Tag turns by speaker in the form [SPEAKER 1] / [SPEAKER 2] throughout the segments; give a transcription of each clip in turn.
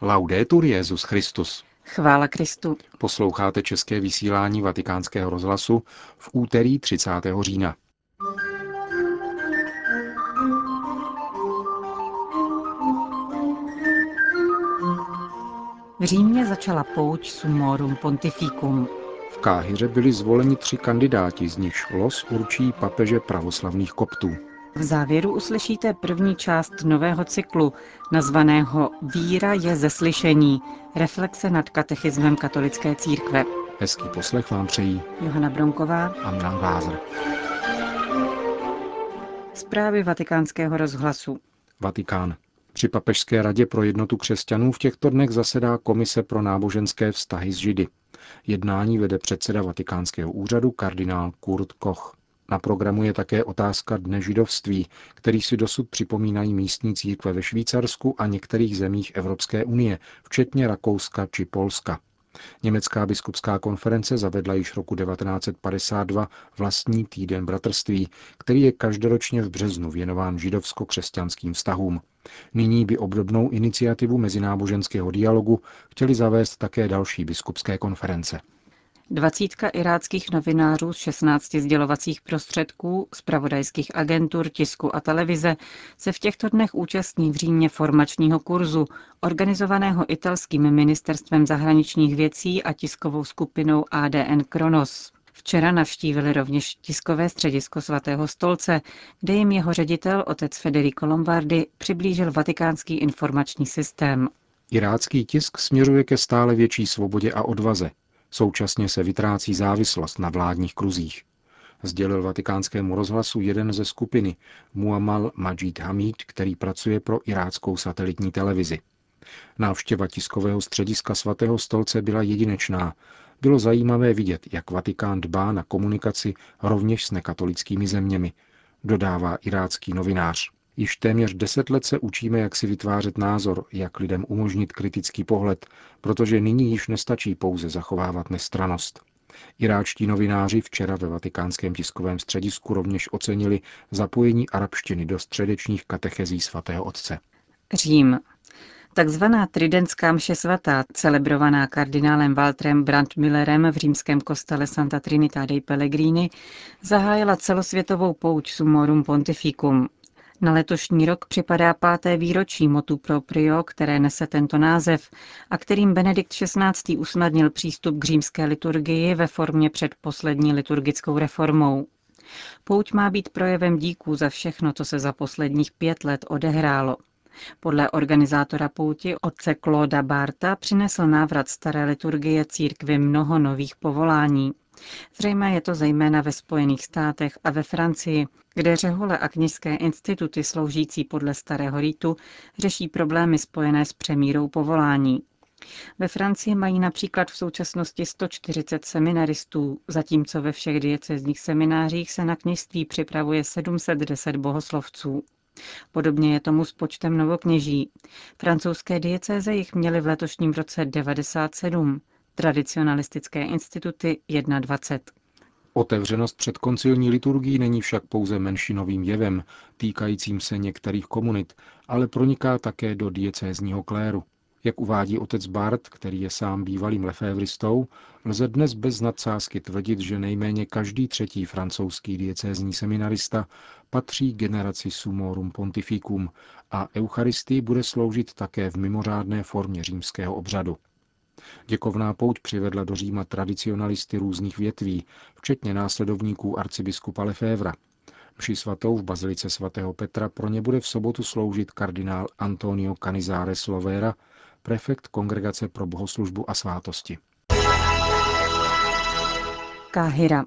[SPEAKER 1] Laudetur Jezus Christus.
[SPEAKER 2] Chvála Kristu.
[SPEAKER 1] Posloucháte české vysílání Vatikánského rozhlasu v úterý 30. října.
[SPEAKER 2] V Římě začala pouč Sumorum Pontificum.
[SPEAKER 1] V Káhyře byli zvoleni tři kandidáti, z nichž los určí papeže pravoslavných koptů.
[SPEAKER 2] V závěru uslyšíte první část nového cyklu, nazvaného Víra je ze slyšení, reflexe nad katechismem katolické církve.
[SPEAKER 1] Hezký poslech vám přejí
[SPEAKER 2] Johana Bronková
[SPEAKER 1] a Milan Glázer.
[SPEAKER 2] Zprávy vatikánského rozhlasu.
[SPEAKER 1] Vatikán. Při papežské radě pro jednotu křesťanů v těchto dnech zasedá Komise pro náboženské vztahy s Židy. Jednání vede předseda vatikánského úřadu kardinál Kurt Koch. Na programu je také otázka Dne židovství, který si dosud připomínají místní církve ve Švýcarsku a některých zemích Evropské unie, včetně Rakouska či Polska. Německá biskupská konference zavedla již roku 1952 vlastní týden bratrství, který je každoročně v březnu věnován židovsko-křesťanským vztahům. Nyní by obdobnou iniciativu mezináboženského dialogu chtěli zavést také další biskupské konference.
[SPEAKER 2] Dvacítka iráckých novinářů z 16 sdělovacích prostředků, zpravodajských agentur, tisku a televize se v těchto dnech účastní v Římě formačního kurzu, organizovaného italským ministerstvem zahraničních věcí a tiskovou skupinou ADN Kronos. Včera navštívili rovněž tiskové středisko svatého stolce, kde jim jeho ředitel, otec Federico Lombardi, přiblížil vatikánský informační systém.
[SPEAKER 1] Irácký tisk směřuje ke stále větší svobodě a odvaze, Současně se vytrácí závislost na vládních kruzích. Sdělil vatikánskému rozhlasu jeden ze skupiny, Muamal Majid Hamid, který pracuje pro iráckou satelitní televizi. Návštěva tiskového střediska svatého stolce byla jedinečná. Bylo zajímavé vidět, jak Vatikán dbá na komunikaci rovněž s nekatolickými zeměmi, dodává irácký novinář. Již téměř deset let se učíme, jak si vytvářet názor, jak lidem umožnit kritický pohled, protože nyní již nestačí pouze zachovávat nestranost. Iráčtí novináři včera ve vatikánském tiskovém středisku rovněž ocenili zapojení arabštiny do středečních katechezí svatého otce.
[SPEAKER 2] Řím. Takzvaná tridentská mše svatá, celebrovaná kardinálem Waltrem Brandmillerem v římském kostele Santa Trinita dei Pellegrini, zahájila celosvětovou pouč Sumorum Pontificum, na letošní rok připadá páté výročí motu proprio, které nese tento název a kterým Benedikt XVI. usnadnil přístup k římské liturgii ve formě před poslední liturgickou reformou. Pouť má být projevem díků za všechno, co se za posledních pět let odehrálo. Podle organizátora pouti otce Clauda Barta přinesl návrat staré liturgie církvy mnoho nových povolání. Zřejmě je to zejména ve Spojených státech a ve Francii, kde řehole a kněžské instituty sloužící podle starého rýtu řeší problémy spojené s přemírou povolání. Ve Francii mají například v současnosti 140 seminaristů, zatímco ve všech diecezních seminářích se na kněžství připravuje 710 bohoslovců. Podobně je tomu s počtem novokněží. Francouzské diecéze jich měly v letošním roce 97, tradicionalistické instituty 21.
[SPEAKER 1] Otevřenost před koncilní liturgií není však pouze menšinovým jevem, týkajícím se některých komunit, ale proniká také do diecézního kléru. Jak uvádí otec Bart, který je sám bývalým lefévristou, lze dnes bez nadsázky tvrdit, že nejméně každý třetí francouzský diecézní seminarista patří generaci Sumorum Pontificum a Eucharistii bude sloužit také v mimořádné formě římského obřadu. Děkovná pouť přivedla do Říma tradicionalisty různých větví, včetně následovníků arcibiskupa Lefevra. Mši svatou v bazilice svatého Petra pro ně bude v sobotu sloužit kardinál Antonio Canizares Lovera, prefekt Kongregace pro bohoslužbu a svátosti.
[SPEAKER 2] Káhira.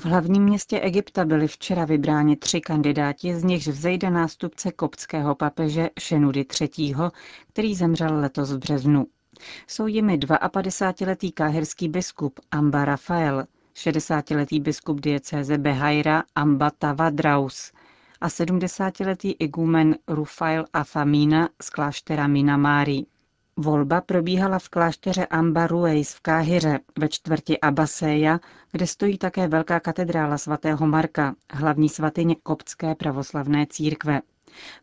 [SPEAKER 2] V hlavním městě Egypta byli včera vybráni tři kandidáti, z nichž vzejde nástupce koptského papeže Šenudy III., který zemřel letos v březnu. Jsou jimi 52-letý káherský biskup Amba Rafael, 60-letý biskup diecéze Behaira Amba Tavadraus a 70-letý igumen Rufail Afamina z kláštera Minamari. Volba probíhala v klášteře Amba Rueis v Káhyře ve čtvrti Abaseja, kde stojí také velká katedrála svatého Marka, hlavní svatyně koptské pravoslavné církve.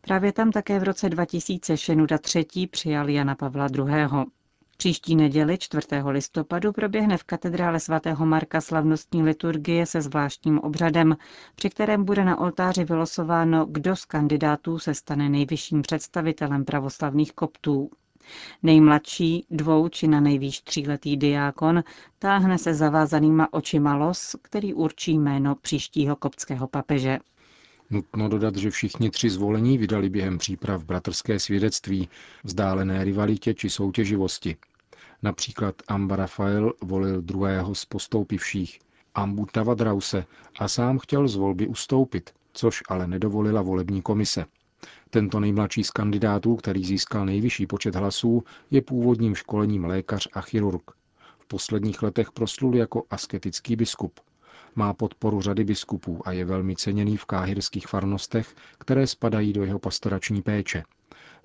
[SPEAKER 2] Právě tam také v roce 2000 Šenuda III. přijal Jana Pavla II. Příští neděli 4. listopadu proběhne v katedrále svatého Marka slavnostní liturgie se zvláštním obřadem, při kterém bude na oltáři vylosováno, kdo z kandidátů se stane nejvyšším představitelem pravoslavných koptů. Nejmladší, dvou či na nejvýš tříletý diákon, táhne se zavázanýma očima los, který určí jméno příštího koptského papeže.
[SPEAKER 1] Nutno dodat, že všichni tři zvolení vydali během příprav bratrské svědectví, vzdálené rivalitě či soutěživosti. Například Amba Rafael volil druhého z postoupivších, Ambu Tavadrause, a sám chtěl z volby ustoupit, což ale nedovolila volební komise. Tento nejmladší z kandidátů, který získal nejvyšší počet hlasů, je původním školením lékař a chirurg. V posledních letech proslul jako asketický biskup. Má podporu řady biskupů a je velmi ceněný v káhirských farnostech, které spadají do jeho pastorační péče.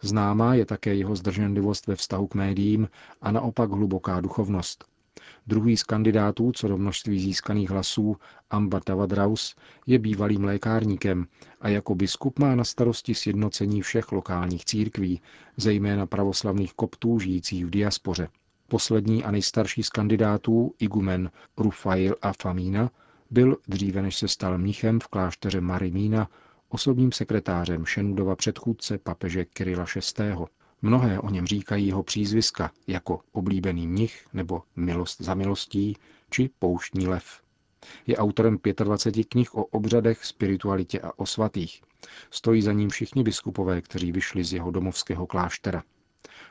[SPEAKER 1] Známá je také jeho zdrženlivost ve vztahu k médiím a naopak hluboká duchovnost. Druhý z kandidátů, co do množství získaných hlasů, Amba Tavadraus, je bývalým lékárníkem a jako biskup má na starosti sjednocení všech lokálních církví, zejména pravoslavných koptů žijících v diaspoře. Poslední a nejstarší z kandidátů, igumen Rufail a Famína, byl, dříve než se stal mnichem v klášteře Marimína, osobním sekretářem Šenudova předchůdce papeže Kirila VI. Mnohé o něm říkají jeho přízviska jako oblíbený mnich nebo milost za milostí či pouštní lev. Je autorem 25 knih o obřadech, spiritualitě a o svatých. Stojí za ním všichni biskupové, kteří vyšli z jeho domovského kláštera.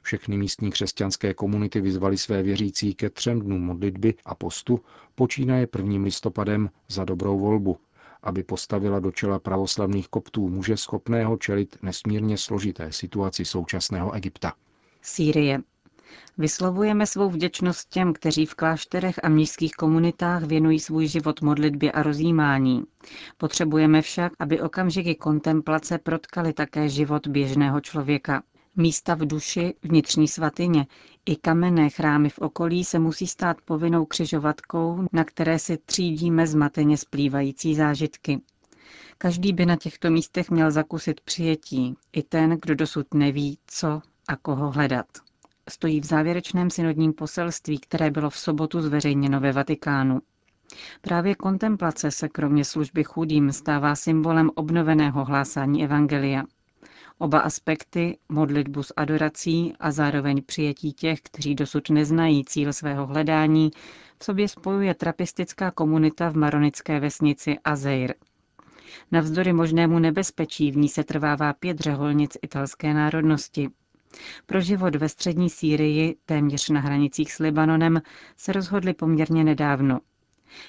[SPEAKER 1] Všechny místní křesťanské komunity vyzvali své věřící ke třem dnům modlitby a postu, počínaje 1. listopadem za dobrou volbu, aby postavila do čela pravoslavných koptů muže schopného čelit nesmírně složité situaci současného Egypta.
[SPEAKER 2] Sýrie. Vyslovujeme svou vděčnost těm, kteří v klášterech a městských komunitách věnují svůj život modlitbě a rozjímání. Potřebujeme však, aby okamžiky kontemplace protkaly také život běžného člověka. Místa v duši, vnitřní svatyně i kamenné chrámy v okolí se musí stát povinnou křižovatkou, na které si třídíme zmateně splývající zážitky. Každý by na těchto místech měl zakusit přijetí, i ten, kdo dosud neví, co a koho hledat. Stojí v závěrečném synodním poselství, které bylo v sobotu zveřejněno ve Vatikánu. Právě kontemplace se kromě služby chudým stává symbolem obnoveného hlásání Evangelia. Oba aspekty, modlitbu s adorací a zároveň přijetí těch, kteří dosud neznají cíl svého hledání, v sobě spojuje trapistická komunita v maronické vesnici Azeir. Navzdory možnému nebezpečí v ní se trvává pět řeholnic italské národnosti. Pro život ve střední Sýrii, téměř na hranicích s Libanonem, se rozhodli poměrně nedávno.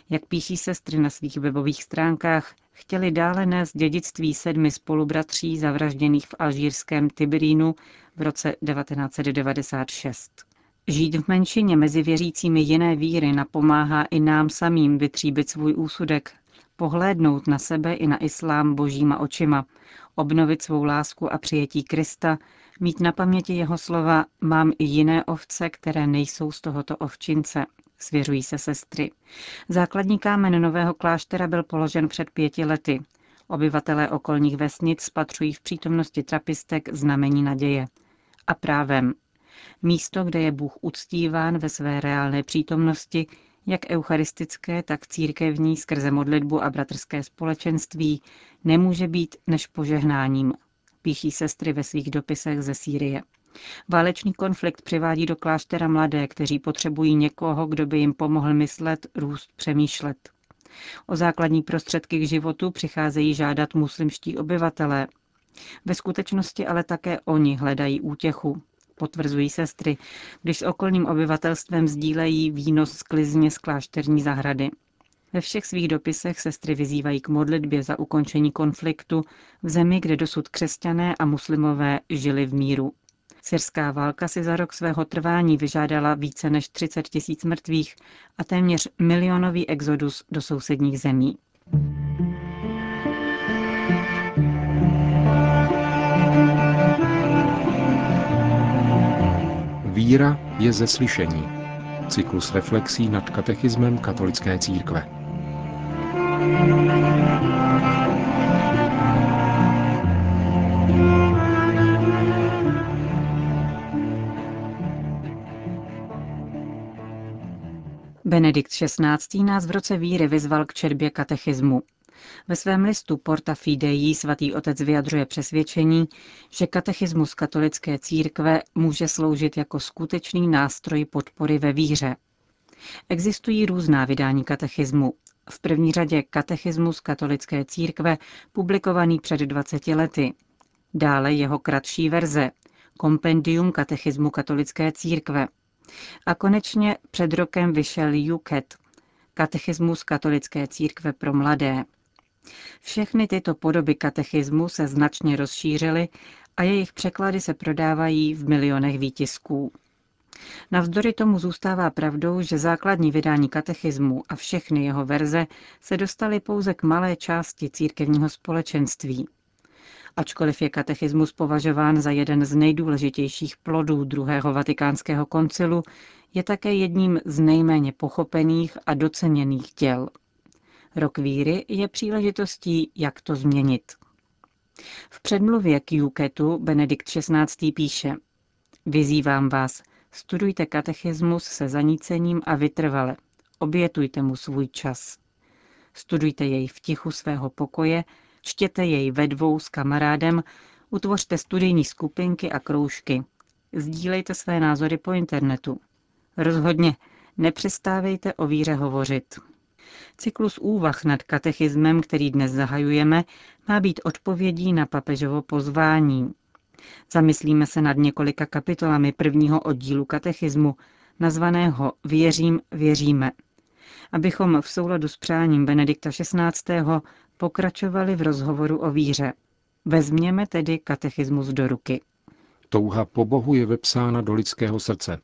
[SPEAKER 2] Jak píší sestry na svých webových stránkách, chtěli dále nést dědictví sedmi spolubratří zavražděných v alžírském Tiberínu v roce 1996. Žít v menšině mezi věřícími jiné víry napomáhá i nám samým vytříbit svůj úsudek, pohlédnout na sebe i na islám božíma očima, obnovit svou lásku a přijetí Krista, mít na paměti jeho slova mám i jiné ovce, které nejsou z tohoto ovčince, svěřují se sestry. Základní kámen nového kláštera byl položen před pěti lety. Obyvatelé okolních vesnic spatřují v přítomnosti trapistek znamení naděje. A právem. Místo, kde je Bůh uctíván ve své reálné přítomnosti, jak eucharistické, tak církevní skrze modlitbu a bratrské společenství, nemůže být než požehnáním, píší sestry ve svých dopisech ze Sýrie. Válečný konflikt přivádí do kláštera mladé, kteří potřebují někoho, kdo by jim pomohl myslet, růst, přemýšlet. O základní prostředky k životu přicházejí žádat muslimští obyvatelé. Ve skutečnosti ale také oni hledají útěchu, potvrzují sestry, když s okolním obyvatelstvem sdílejí výnos sklizně z klášterní zahrady. Ve všech svých dopisech sestry vyzývají k modlitbě za ukončení konfliktu v zemi, kde dosud křesťané a muslimové žili v míru. Syrská válka si za rok svého trvání vyžádala více než 30 tisíc mrtvých a téměř milionový exodus do sousedních zemí.
[SPEAKER 1] Víra je ze slyšení. Cyklus reflexí nad katechismem katolické církve. thank you
[SPEAKER 2] Benedikt XVI. nás v roce víry vyzval k četbě katechismu. Ve svém listu Porta Fidei svatý otec vyjadřuje přesvědčení, že katechismus katolické církve může sloužit jako skutečný nástroj podpory ve víře. Existují různá vydání katechismu. V první řadě katechismus katolické církve, publikovaný před 20 lety. Dále jeho kratší verze, Kompendium katechismu katolické církve. A konečně před rokem vyšel Juket, katechismus katolické církve pro mladé. Všechny tyto podoby katechismu se značně rozšířily a jejich překlady se prodávají v milionech výtisků. Navzdory tomu zůstává pravdou, že základní vydání katechismu a všechny jeho verze se dostaly pouze k malé části církevního společenství. Ačkoliv je katechismus považován za jeden z nejdůležitějších plodů druhého vatikánského koncilu, je také jedním z nejméně pochopených a doceněných děl. Rok víry je příležitostí, jak to změnit. V předmluvě k Juketu Benedikt XVI. píše Vyzývám vás, studujte katechismus se zanícením a vytrvale. Obětujte mu svůj čas. Studujte jej v tichu svého pokoje, čtěte jej ve dvou s kamarádem, utvořte studijní skupinky a kroužky. Sdílejte své názory po internetu. Rozhodně nepřestávejte o víře hovořit. Cyklus úvah nad katechismem, který dnes zahajujeme, má být odpovědí na papežovo pozvání. Zamyslíme se nad několika kapitolami prvního oddílu katechismu, nazvaného Věřím, věříme. Abychom v souladu s přáním Benedikta XVI. Pokračovali v rozhovoru o víře. Vezměme tedy katechismus do ruky.
[SPEAKER 1] Touha po Bohu je vepsána do lidského srdce.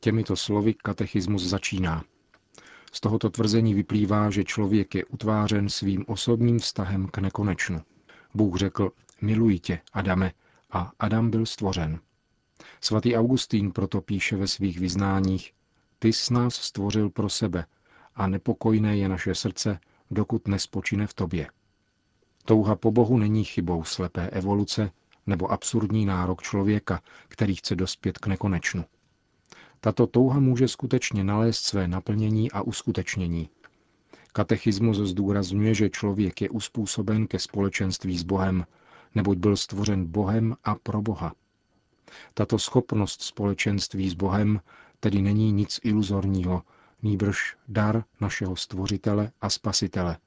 [SPEAKER 1] Těmito slovy katechismus začíná. Z tohoto tvrzení vyplývá, že člověk je utvářen svým osobním vztahem k nekonečnu. Bůh řekl, miluji tě, Adame, a Adam byl stvořen. Svatý Augustín proto píše ve svých vyznáních, ty s nás stvořil pro sebe a nepokojné je naše srdce, dokud nespočine v tobě. Touha po Bohu není chybou slepé evoluce nebo absurdní nárok člověka, který chce dospět k nekonečnu. Tato touha může skutečně nalézt své naplnění a uskutečnění. Katechismus zdůrazňuje, že člověk je uspůsoben ke společenství s Bohem, neboť byl stvořen Bohem a pro Boha. Tato schopnost společenství s Bohem tedy není nic iluzorního, nýbrž dar našeho stvořitele a spasitele.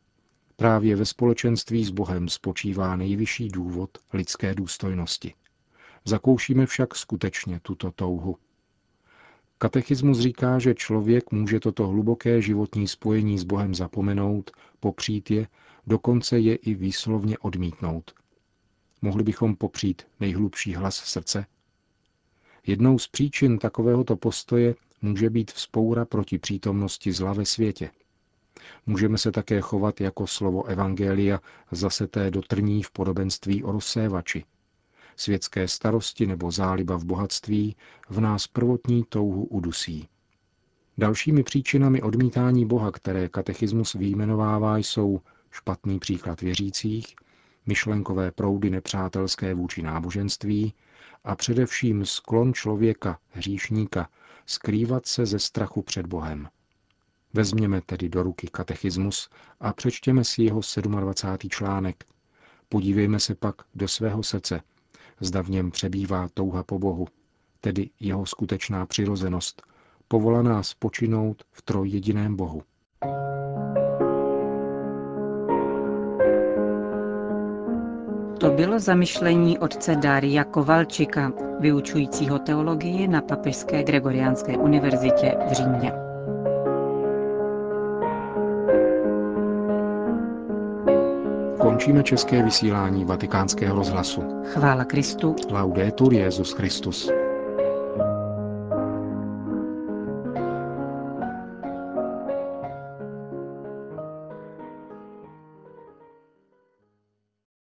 [SPEAKER 1] Právě ve společenství s Bohem spočívá nejvyšší důvod lidské důstojnosti. Zakoušíme však skutečně tuto touhu. Katechismus říká, že člověk může toto hluboké životní spojení s Bohem zapomenout, popřít je, dokonce je i výslovně odmítnout. Mohli bychom popřít nejhlubší hlas srdce? Jednou z příčin takovéhoto postoje může být vzpoura proti přítomnosti zla ve světě. Můžeme se také chovat jako slovo Evangelia zaseté do trní v podobenství o rozsévači, světské starosti nebo záliba v bohatství v nás prvotní touhu udusí. Dalšími příčinami odmítání Boha, které katechismus výjmenovává, jsou špatný příklad věřících, myšlenkové proudy nepřátelské vůči náboženství a především sklon člověka, hříšníka, skrývat se ze strachu před Bohem. Vezměme tedy do ruky katechismus a přečtěme si jeho 27. článek. Podívejme se pak do svého srdce, zda v něm přebývá touha po Bohu, tedy jeho skutečná přirozenost, povolaná spočinout v trojjediném Bohu.
[SPEAKER 2] To bylo zamyšlení otce Daria Kovalčika, vyučujícího teologii na Papežské Gregoriánské univerzitě v Římě.
[SPEAKER 1] Končíme české vysílání vatikánského rozhlasu.
[SPEAKER 2] Chvála Kristu.
[SPEAKER 1] Laudetur Jezus Christus.